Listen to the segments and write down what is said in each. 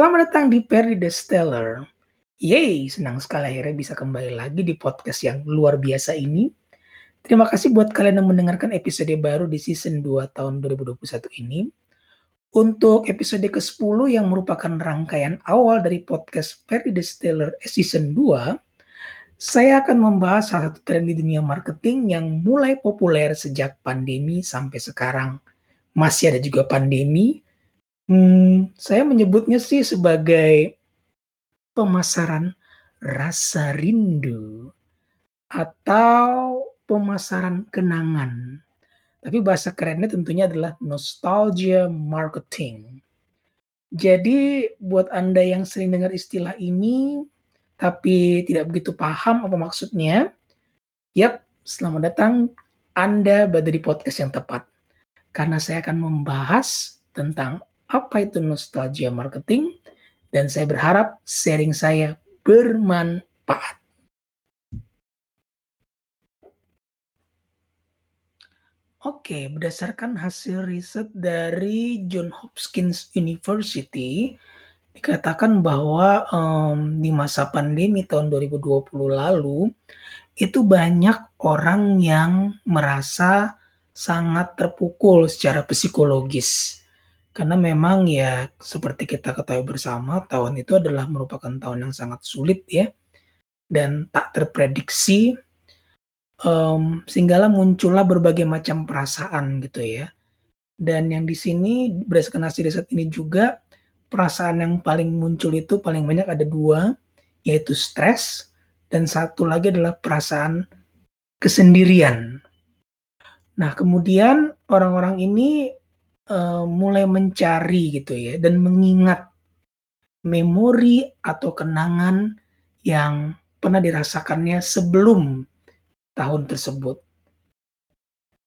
Selamat datang di Perry the Stellar. Yeay, senang sekali akhirnya bisa kembali lagi di podcast yang luar biasa ini. Terima kasih buat kalian yang mendengarkan episode baru di season 2 tahun 2021 ini. Untuk episode ke-10 yang merupakan rangkaian awal dari podcast Perry the Stellar season 2, saya akan membahas salah satu tren di dunia marketing yang mulai populer sejak pandemi sampai sekarang. Masih ada juga pandemi, Hmm, saya menyebutnya sih sebagai pemasaran rasa rindu atau pemasaran kenangan. Tapi bahasa kerennya tentunya adalah nostalgia marketing. Jadi buat Anda yang sering dengar istilah ini tapi tidak begitu paham apa maksudnya, yap, selamat datang Anda berada di podcast yang tepat. Karena saya akan membahas tentang apa itu nostalgia marketing dan saya berharap sharing saya bermanfaat. Oke, berdasarkan hasil riset dari John Hopkins University, dikatakan bahwa um, di masa pandemi tahun 2020 lalu, itu banyak orang yang merasa sangat terpukul secara psikologis karena memang ya seperti kita ketahui bersama tahun itu adalah merupakan tahun yang sangat sulit ya dan tak terprediksi um, sehinggalah muncullah berbagai macam perasaan gitu ya. Dan yang di sini berdasarkan hasil riset ini juga perasaan yang paling muncul itu paling banyak ada dua yaitu stres dan satu lagi adalah perasaan kesendirian. Nah, kemudian orang-orang ini uh, mulai mencari gitu ya dan mengingat memori atau kenangan yang pernah dirasakannya sebelum tahun tersebut.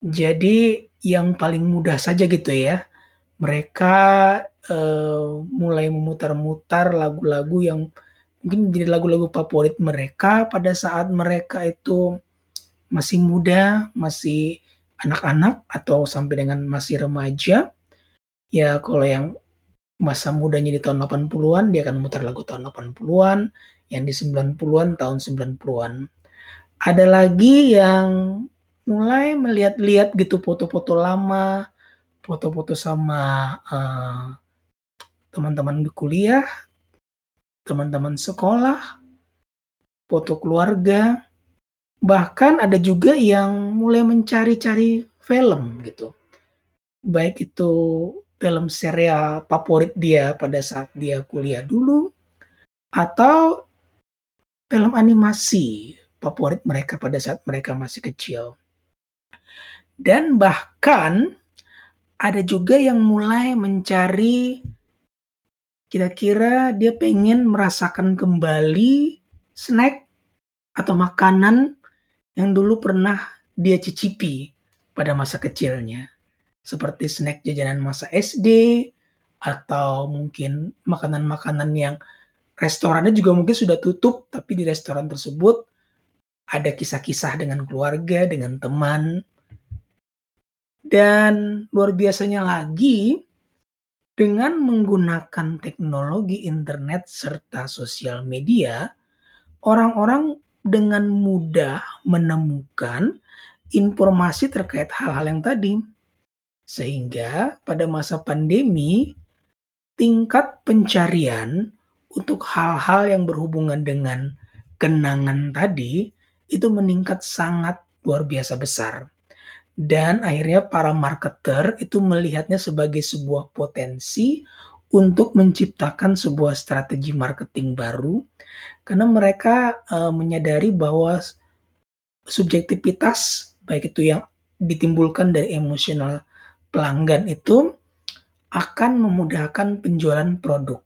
Jadi yang paling mudah saja gitu ya, mereka uh, mulai memutar-mutar lagu-lagu yang mungkin menjadi lagu-lagu favorit mereka pada saat mereka itu masih muda, masih anak-anak atau sampai dengan masih remaja. Ya kalau yang masa mudanya di tahun 80-an dia akan memutar lagu tahun 80-an, yang di 90-an tahun 90-an. Ada lagi yang mulai melihat-lihat gitu foto-foto lama, foto-foto sama uh, teman-teman di kuliah, teman-teman sekolah, foto keluarga, bahkan ada juga yang mulai mencari-cari film gitu. Baik itu film serial favorit dia pada saat dia kuliah dulu atau film animasi favorit mereka pada saat mereka masih kecil. Dan bahkan ada juga yang mulai mencari kira-kira dia pengen merasakan kembali snack atau makanan yang dulu pernah dia cicipi pada masa kecilnya. Seperti snack jajanan masa SD, atau mungkin makanan-makanan yang restorannya juga mungkin sudah tutup, tapi di restoran tersebut ada kisah-kisah dengan keluarga, dengan teman. Dan luar biasanya lagi, dengan menggunakan teknologi internet serta sosial media, orang-orang dengan mudah menemukan informasi terkait hal-hal yang tadi. Sehingga pada masa pandemi, tingkat pencarian untuk hal-hal yang berhubungan dengan kenangan tadi itu meningkat sangat luar biasa besar. Dan akhirnya para marketer itu melihatnya sebagai sebuah potensi untuk menciptakan sebuah strategi marketing baru karena mereka uh, menyadari bahwa subjektivitas baik itu yang ditimbulkan dari emosional pelanggan itu akan memudahkan penjualan produk.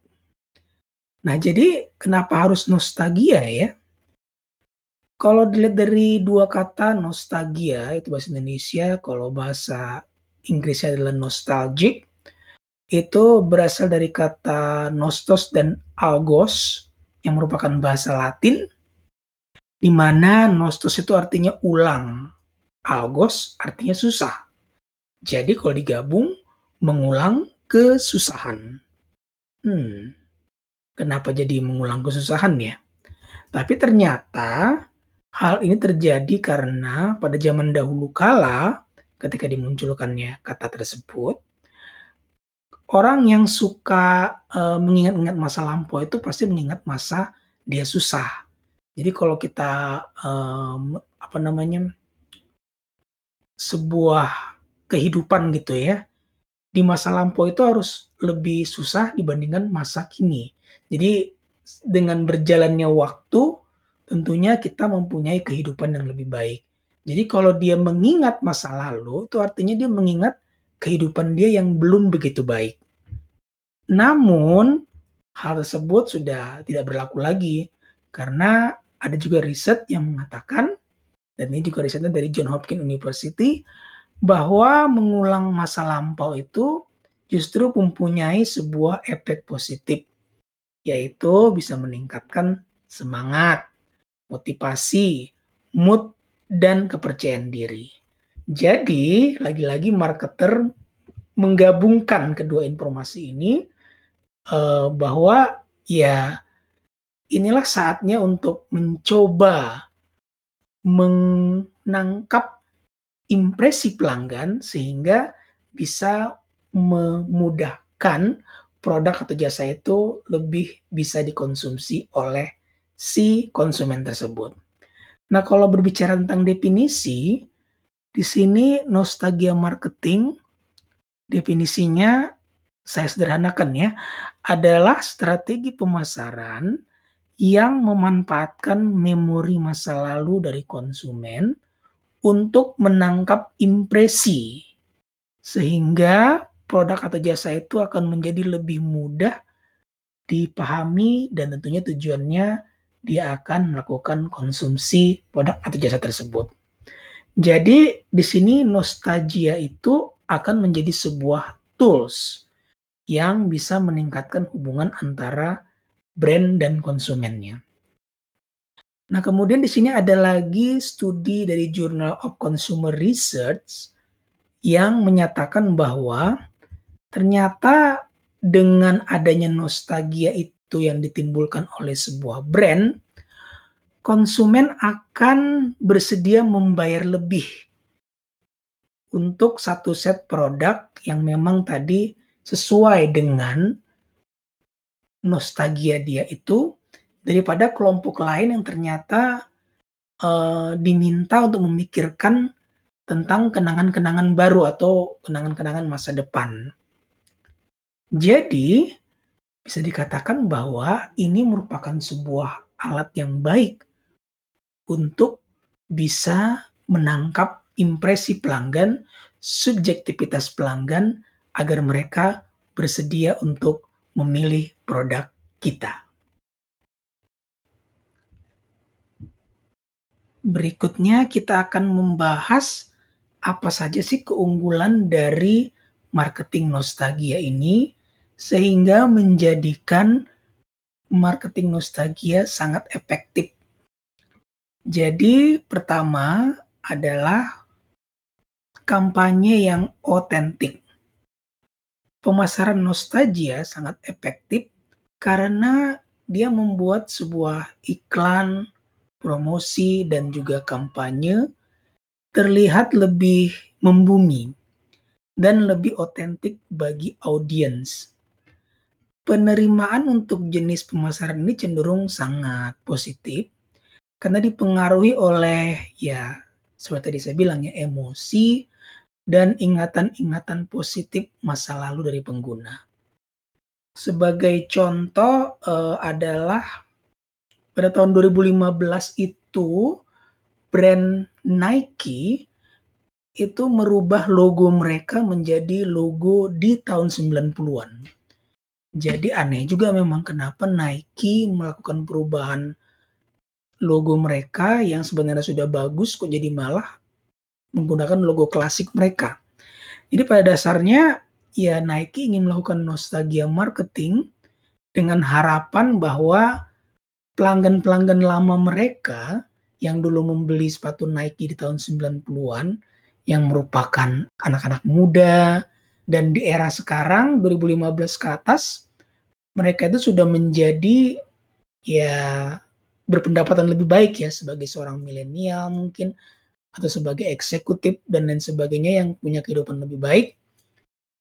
Nah, jadi kenapa harus nostalgia ya? Kalau dilihat dari dua kata nostalgia itu bahasa Indonesia, kalau bahasa Inggrisnya adalah nostalgic, itu berasal dari kata nostos dan algos yang merupakan bahasa Latin di mana nostos itu artinya ulang, algos artinya susah. Jadi kalau digabung mengulang kesusahan. Hmm, kenapa jadi mengulang kesusahan ya? Tapi ternyata hal ini terjadi karena pada zaman dahulu kala ketika dimunculkannya kata tersebut, orang yang suka uh, mengingat-ingat masa lampau itu pasti mengingat masa dia susah. Jadi kalau kita um, apa namanya sebuah kehidupan gitu ya, di masa lampau itu harus lebih susah dibandingkan masa kini. Jadi dengan berjalannya waktu, tentunya kita mempunyai kehidupan yang lebih baik. Jadi kalau dia mengingat masa lalu, itu artinya dia mengingat kehidupan dia yang belum begitu baik. Namun, hal tersebut sudah tidak berlaku lagi karena ada juga riset yang mengatakan dan ini juga risetnya dari John Hopkins University bahwa mengulang masa lampau itu justru mempunyai sebuah efek positif yaitu bisa meningkatkan semangat, motivasi, mood, dan kepercayaan diri. Jadi, lagi-lagi marketer menggabungkan kedua informasi ini uh, bahwa ya inilah saatnya untuk mencoba menangkap impresi pelanggan sehingga bisa memudahkan produk atau jasa itu lebih bisa dikonsumsi oleh si konsumen tersebut. Nah, kalau berbicara tentang definisi, di sini nostalgia marketing definisinya saya sederhanakan ya, adalah strategi pemasaran yang memanfaatkan memori masa lalu dari konsumen untuk menangkap impresi sehingga produk atau jasa itu akan menjadi lebih mudah dipahami dan tentunya tujuannya dia akan melakukan konsumsi produk atau jasa tersebut. Jadi di sini nostalgia itu akan menjadi sebuah tools yang bisa meningkatkan hubungan antara brand dan konsumennya. Nah, kemudian di sini ada lagi studi dari Journal of Consumer Research yang menyatakan bahwa ternyata dengan adanya nostalgia itu yang ditimbulkan oleh sebuah brand, konsumen akan bersedia membayar lebih untuk satu set produk yang memang tadi sesuai dengan nostalgia dia itu daripada kelompok lain yang ternyata uh, diminta untuk memikirkan tentang kenangan-kenangan baru atau kenangan-kenangan masa depan. Jadi, bisa dikatakan bahwa ini merupakan sebuah alat yang baik untuk bisa menangkap impresi pelanggan, subjektivitas pelanggan, agar mereka bersedia untuk memilih produk kita. Berikutnya kita akan membahas apa saja sih keunggulan dari marketing nostalgia ini sehingga menjadikan marketing nostalgia sangat efektif. Jadi, pertama adalah kampanye yang otentik. Pemasaran nostalgia sangat efektif karena dia membuat sebuah iklan, promosi, dan juga kampanye terlihat lebih membumi dan lebih otentik bagi audiens penerimaan untuk jenis pemasaran ini cenderung sangat positif karena dipengaruhi oleh ya seperti tadi saya bilang ya emosi dan ingatan-ingatan positif masa lalu dari pengguna. Sebagai contoh uh, adalah pada tahun 2015 itu brand Nike itu merubah logo mereka menjadi logo di tahun 90-an. Jadi aneh juga memang kenapa Nike melakukan perubahan logo mereka yang sebenarnya sudah bagus kok jadi malah menggunakan logo klasik mereka. Jadi pada dasarnya ya Nike ingin melakukan nostalgia marketing dengan harapan bahwa pelanggan-pelanggan lama mereka yang dulu membeli sepatu Nike di tahun 90-an yang merupakan anak-anak muda dan di era sekarang 2015 ke atas mereka itu sudah menjadi ya berpendapatan lebih baik ya sebagai seorang milenial mungkin atau sebagai eksekutif dan lain sebagainya yang punya kehidupan lebih baik.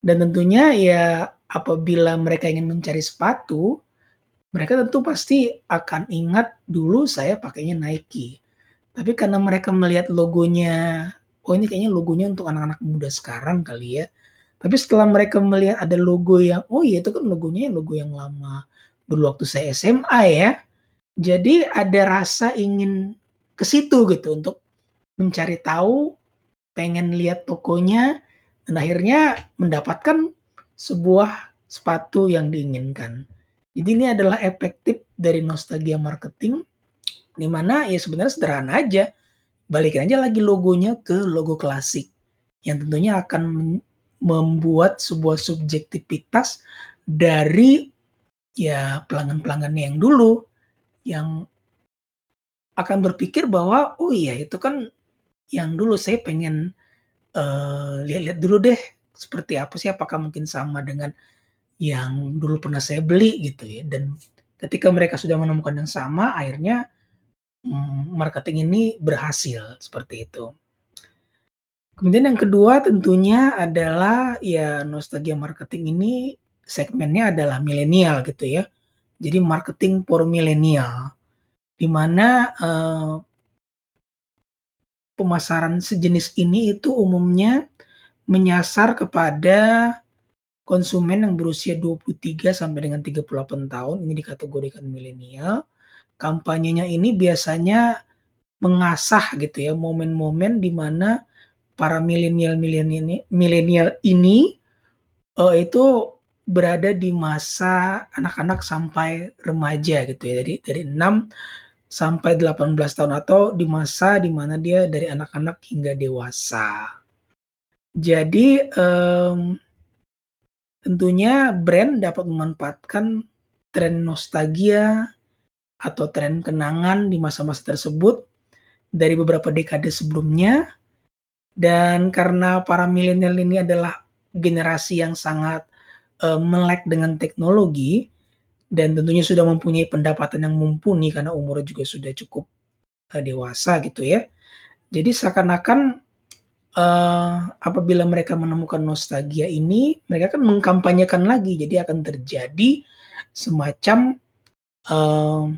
Dan tentunya ya apabila mereka ingin mencari sepatu, mereka tentu pasti akan ingat dulu saya pakainya Nike. Tapi karena mereka melihat logonya, oh ini kayaknya logonya untuk anak-anak muda sekarang kali ya. Tapi setelah mereka melihat ada logo yang, oh iya itu kan logonya logo yang lama dulu waktu saya SMA ya. Jadi ada rasa ingin ke situ gitu untuk mencari tahu, pengen lihat tokonya, dan akhirnya mendapatkan sebuah sepatu yang diinginkan. Jadi ini adalah efektif dari nostalgia marketing, di mana ya sebenarnya sederhana aja. Balikin aja lagi logonya ke logo klasik, yang tentunya akan membuat sebuah subjektivitas dari ya pelanggan-pelanggan yang dulu yang akan berpikir bahwa oh iya itu kan yang dulu saya pengen uh, lihat-lihat dulu deh seperti apa sih apakah mungkin sama dengan yang dulu pernah saya beli gitu ya dan ketika mereka sudah menemukan yang sama akhirnya mm, marketing ini berhasil seperti itu. Kemudian yang kedua tentunya adalah ya nostalgia marketing ini segmennya adalah milenial gitu ya. Jadi marketing for milenial, di mana uh, pemasaran sejenis ini itu umumnya menyasar kepada konsumen yang berusia 23 sampai dengan 38 tahun, ini dikategorikan milenial. Kampanyenya ini biasanya mengasah gitu ya momen-momen di mana para milenial milenial ini uh, itu berada di masa anak-anak sampai remaja gitu ya. Jadi dari 6 sampai 18 tahun atau di masa di mana dia dari anak-anak hingga dewasa. Jadi um, tentunya brand dapat memanfaatkan tren nostalgia atau tren kenangan di masa-masa tersebut dari beberapa dekade sebelumnya dan karena para milenial ini adalah generasi yang sangat uh, melek dengan teknologi dan tentunya sudah mempunyai pendapatan yang mumpuni karena umurnya juga sudah cukup uh, dewasa gitu ya. Jadi seakan-akan uh, apabila mereka menemukan nostalgia ini, mereka kan mengkampanyekan lagi. Jadi akan terjadi semacam uh,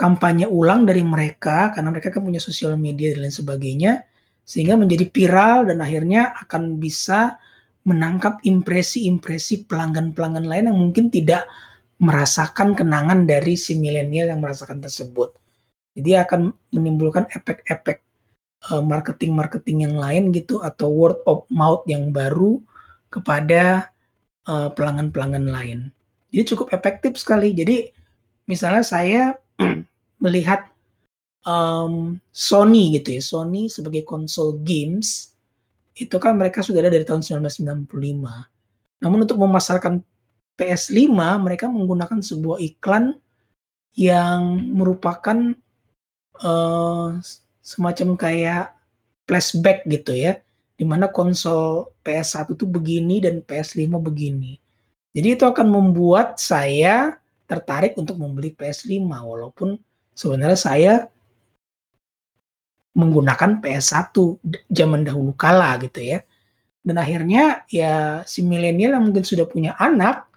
kampanye ulang dari mereka karena mereka kan punya sosial media dan lain sebagainya sehingga menjadi viral dan akhirnya akan bisa menangkap impresi-impresi pelanggan-pelanggan lain yang mungkin tidak merasakan kenangan dari si milenial yang merasakan tersebut. Jadi akan menimbulkan efek-efek uh, marketing-marketing yang lain gitu atau word of mouth yang baru kepada eh, pelanggan-pelanggan lain. Jadi cukup efektif sekali. Jadi misalnya saya melihat um, Sony gitu ya, Sony sebagai konsol games itu kan mereka sudah ada dari tahun 1995. Namun untuk memasarkan PS5 mereka menggunakan sebuah iklan yang merupakan uh, semacam kayak flashback gitu ya, di mana konsol PS1 itu begini dan PS5 begini. Jadi itu akan membuat saya tertarik untuk membeli PS5 walaupun sebenarnya saya menggunakan PS1 zaman dahulu kala gitu ya. Dan akhirnya ya si milenial yang mungkin sudah punya anak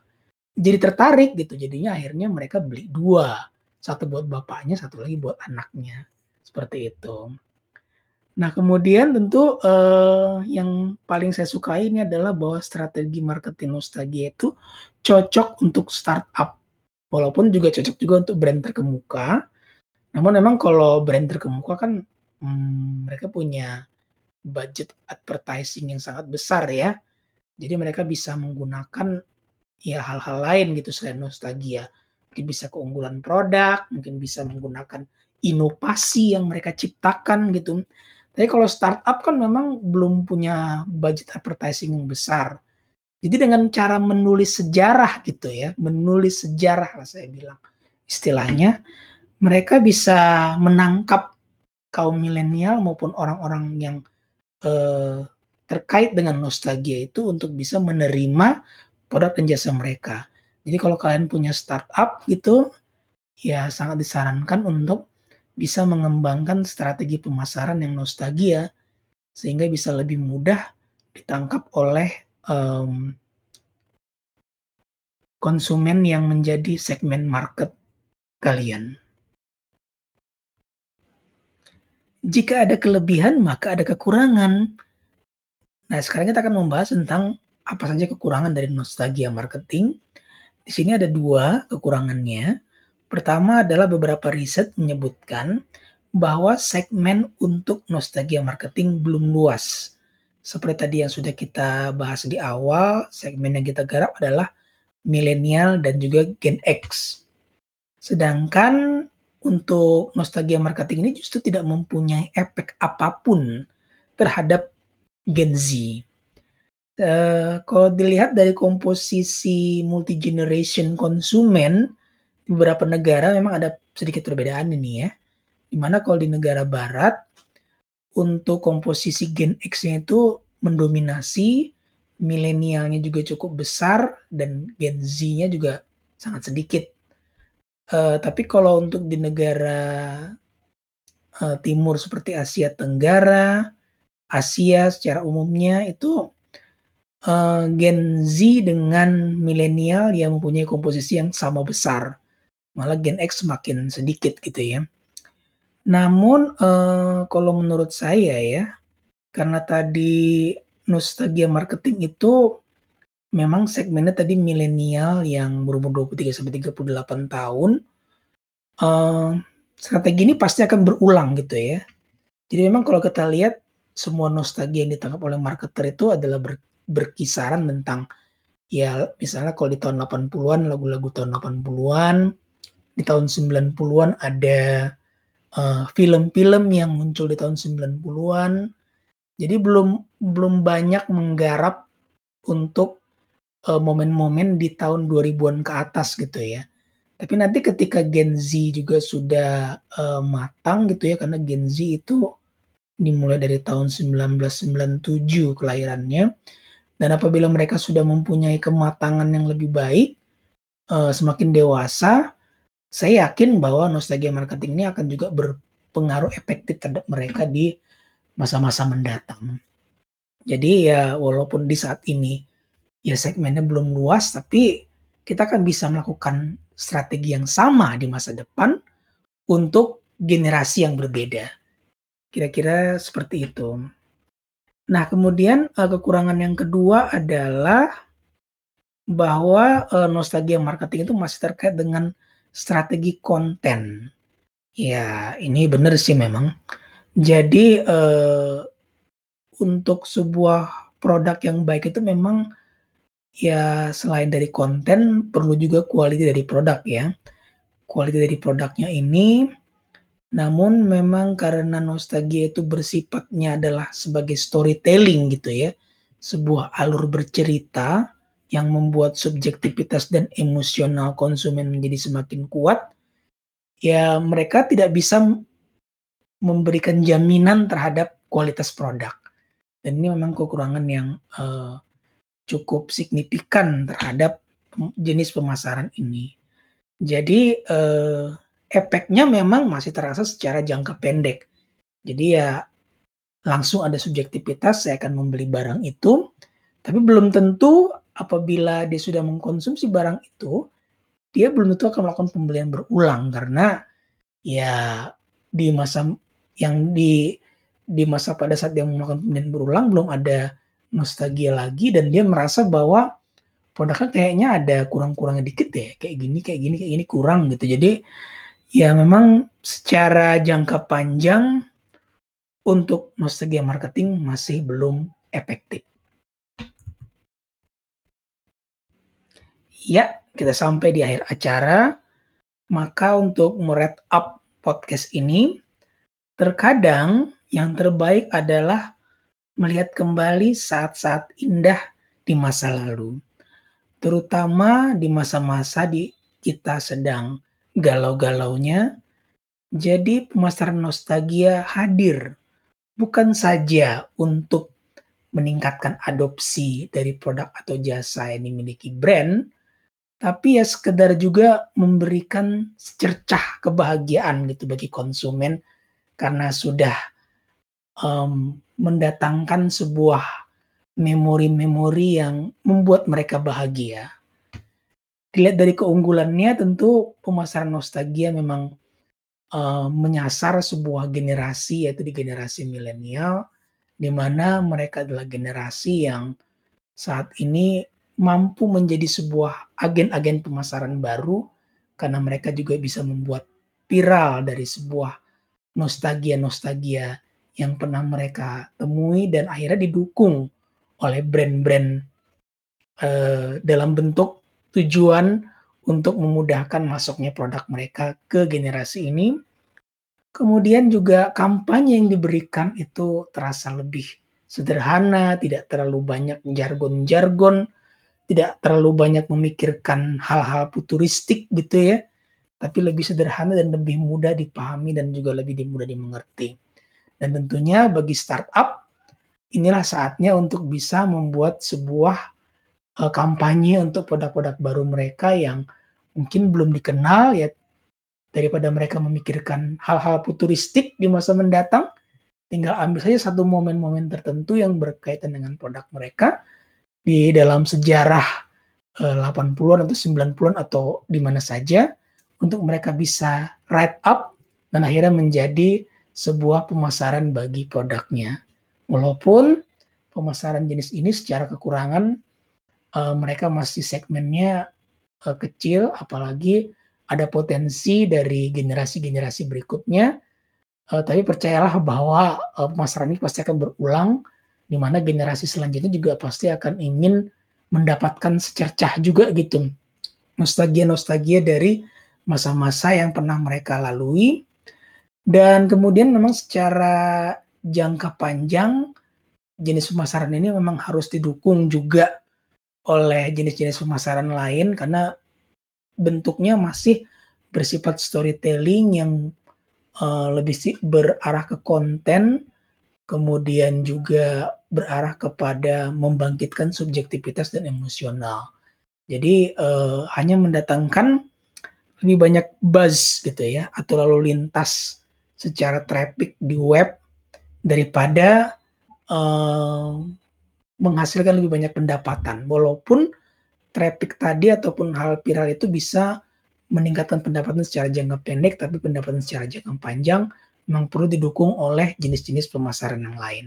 jadi tertarik gitu. Jadinya akhirnya mereka beli dua. Satu buat bapaknya, satu lagi buat anaknya. Seperti itu. Nah, kemudian tentu eh, yang paling saya sukai ini adalah bahwa strategi marketing nostalgia itu cocok untuk startup. Walaupun juga cocok juga untuk brand terkemuka. Namun memang kalau brand terkemuka kan hmm, mereka punya budget advertising yang sangat besar ya. Jadi mereka bisa menggunakan ya hal-hal lain gitu selain nostalgia. Mungkin bisa keunggulan produk, mungkin bisa menggunakan inovasi yang mereka ciptakan gitu. Tapi kalau startup kan memang belum punya budget advertising yang besar. Jadi dengan cara menulis sejarah gitu ya, menulis sejarah lah saya bilang istilahnya, mereka bisa menangkap kaum milenial maupun orang-orang yang eh, terkait dengan nostalgia itu untuk bisa menerima produk dan jasa mereka. Jadi kalau kalian punya startup gitu, ya sangat disarankan untuk bisa mengembangkan strategi pemasaran yang nostalgia sehingga bisa lebih mudah ditangkap oleh um, konsumen yang menjadi segmen market kalian. Jika ada kelebihan, maka ada kekurangan. Nah, sekarang kita akan membahas tentang apa saja kekurangan dari nostalgia marketing. Di sini ada dua kekurangannya. Pertama adalah beberapa riset menyebutkan bahwa segmen untuk nostalgia marketing belum luas. Seperti tadi yang sudah kita bahas di awal, segmen yang kita garap adalah milenial dan juga Gen X. Sedangkan untuk nostalgia marketing ini justru tidak mempunyai efek apa pun terhadap Gen Z. Uh, kalau dilihat dari komposisi multi generation konsumen beberapa negara memang ada sedikit perbedaan ini ya. Di mana kalau di negara barat untuk komposisi Gen X-nya itu mendominasi, milenialnya juga cukup besar dan Gen Z-nya juga sangat sedikit. Uh, tapi kalau untuk di negara uh, timur seperti Asia Tenggara, Asia secara umumnya itu uh, Gen Z dengan milenial yang mempunyai komposisi yang sama besar, malah Gen X semakin sedikit gitu ya. Namun uh, kalau menurut saya ya, karena tadi nostalgia marketing itu memang segmennya tadi milenial yang berumur 23 sampai 38 tahun. Uh, strategi ini pasti akan berulang gitu ya. Jadi memang kalau kita lihat semua nostalgia yang ditangkap oleh marketer itu adalah ber, berkisaran tentang ya misalnya kalau di tahun 80-an lagu-lagu tahun 80-an, di tahun 90-an ada uh, film-film yang muncul di tahun 90-an. Jadi belum belum banyak menggarap untuk uh, momen-momen di tahun 2000-an ke atas gitu ya. Tapi nanti ketika Gen Z juga sudah uh, matang gitu ya karena Gen Z itu dimulai dari tahun 1997 kelahirannya dan apabila mereka sudah mempunyai kematangan yang lebih baik uh, semakin dewasa saya yakin bahwa nostalgia marketing ini akan juga berpengaruh efektif terhadap mereka di masa-masa mendatang. Jadi ya walaupun di saat ini ya segmennya belum luas tapi kita kan bisa melakukan strategi yang sama di masa depan untuk generasi yang berbeda. Kira-kira seperti itu. Nah, kemudian uh, kekurangan yang kedua adalah bahwa uh, nostalgia marketing itu masih terkait dengan strategi konten. Ya, ini benar sih memang. Jadi uh, untuk sebuah produk yang baik itu memang Ya selain dari konten perlu juga quality dari produk ya. Quality dari produknya ini namun memang karena nostalgia itu bersifatnya adalah sebagai storytelling gitu ya. Sebuah alur bercerita yang membuat subjektivitas dan emosional konsumen menjadi semakin kuat. Ya mereka tidak bisa memberikan jaminan terhadap kualitas produk. Dan ini memang kekurangan yang uh, cukup signifikan terhadap jenis pemasaran ini. Jadi eh, efeknya memang masih terasa secara jangka pendek. Jadi ya langsung ada subjektivitas saya akan membeli barang itu, tapi belum tentu apabila dia sudah mengkonsumsi barang itu, dia belum tentu akan melakukan pembelian berulang karena ya di masa yang di di masa pada saat dia melakukan pembelian berulang belum ada nostalgia lagi dan dia merasa bahwa produknya kayaknya ada kurang-kurangnya dikit deh kayak gini kayak gini kayak gini kurang gitu. Jadi ya memang secara jangka panjang untuk nostalgia marketing masih belum efektif. Ya kita sampai di akhir acara. Maka untuk mered up podcast ini terkadang yang terbaik adalah melihat kembali saat-saat indah di masa lalu, terutama di masa-masa di kita sedang galau-galaunya. Jadi pemasaran nostalgia hadir bukan saja untuk meningkatkan adopsi dari produk atau jasa yang dimiliki brand, tapi ya sekedar juga memberikan secercah kebahagiaan gitu bagi konsumen karena sudah um, mendatangkan sebuah memori-memori yang membuat mereka bahagia. Dilihat dari keunggulannya tentu pemasaran nostalgia memang uh, menyasar sebuah generasi yaitu di generasi milenial di mana mereka adalah generasi yang saat ini mampu menjadi sebuah agen-agen pemasaran baru karena mereka juga bisa membuat viral dari sebuah nostalgia-nostalgia yang pernah mereka temui dan akhirnya didukung oleh brand-brand uh, dalam bentuk tujuan untuk memudahkan masuknya produk mereka ke generasi ini. Kemudian juga kampanye yang diberikan itu terasa lebih sederhana, tidak terlalu banyak jargon-jargon, tidak terlalu banyak memikirkan hal-hal futuristik gitu ya, tapi lebih sederhana dan lebih mudah dipahami dan juga lebih mudah dimengerti. Dan tentunya bagi startup inilah saatnya untuk bisa membuat sebuah uh, kampanye untuk produk-produk baru mereka yang mungkin belum dikenal ya. Daripada mereka memikirkan hal-hal futuristik di masa mendatang tinggal ambil saja satu momen-momen tertentu yang berkaitan dengan produk mereka. Di dalam sejarah 80-an eh, atau 90-an atau di mana saja untuk mereka bisa write up dan akhirnya menjadi sebuah pemasaran bagi produknya. Walaupun pemasaran jenis ini secara kekurangan uh, mereka masih segmennya uh, kecil apalagi ada potensi dari generasi-generasi berikutnya. Uh, tapi percayalah bahwa uh, pemasaran ini pasti akan berulang di mana generasi selanjutnya juga pasti akan ingin mendapatkan secercah juga gitu. Nostalgia-nostalgia dari masa-masa yang pernah mereka lalui dan kemudian memang secara jangka panjang jenis pemasaran ini memang harus didukung juga oleh jenis-jenis pemasaran lain karena bentuknya masih bersifat storytelling yang uh, lebih sih berarah ke konten kemudian juga berarah kepada membangkitkan subjektivitas dan emosional. Jadi uh, hanya mendatangkan lebih banyak buzz gitu ya atau lalu lintas secara traffic di web daripada uh, menghasilkan lebih banyak pendapatan. Walaupun traffic tadi ataupun hal viral itu bisa meningkatkan pendapatan secara jangka pendek, tapi pendapatan secara jangka panjang memang perlu didukung oleh jenis-jenis pemasaran yang lain.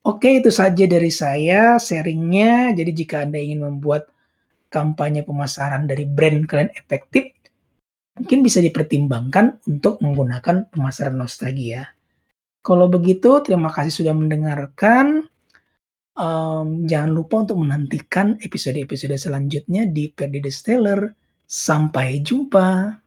Oke, itu saja dari saya sharingnya. Jadi jika Anda ingin membuat kampanye pemasaran dari brand kalian efektif, mungkin bisa dipertimbangkan untuk menggunakan pemasaran nostalgia. Kalau begitu, terima kasih sudah mendengarkan. Um, jangan lupa untuk menantikan episode-episode selanjutnya di Perdi The Stellar. Sampai jumpa.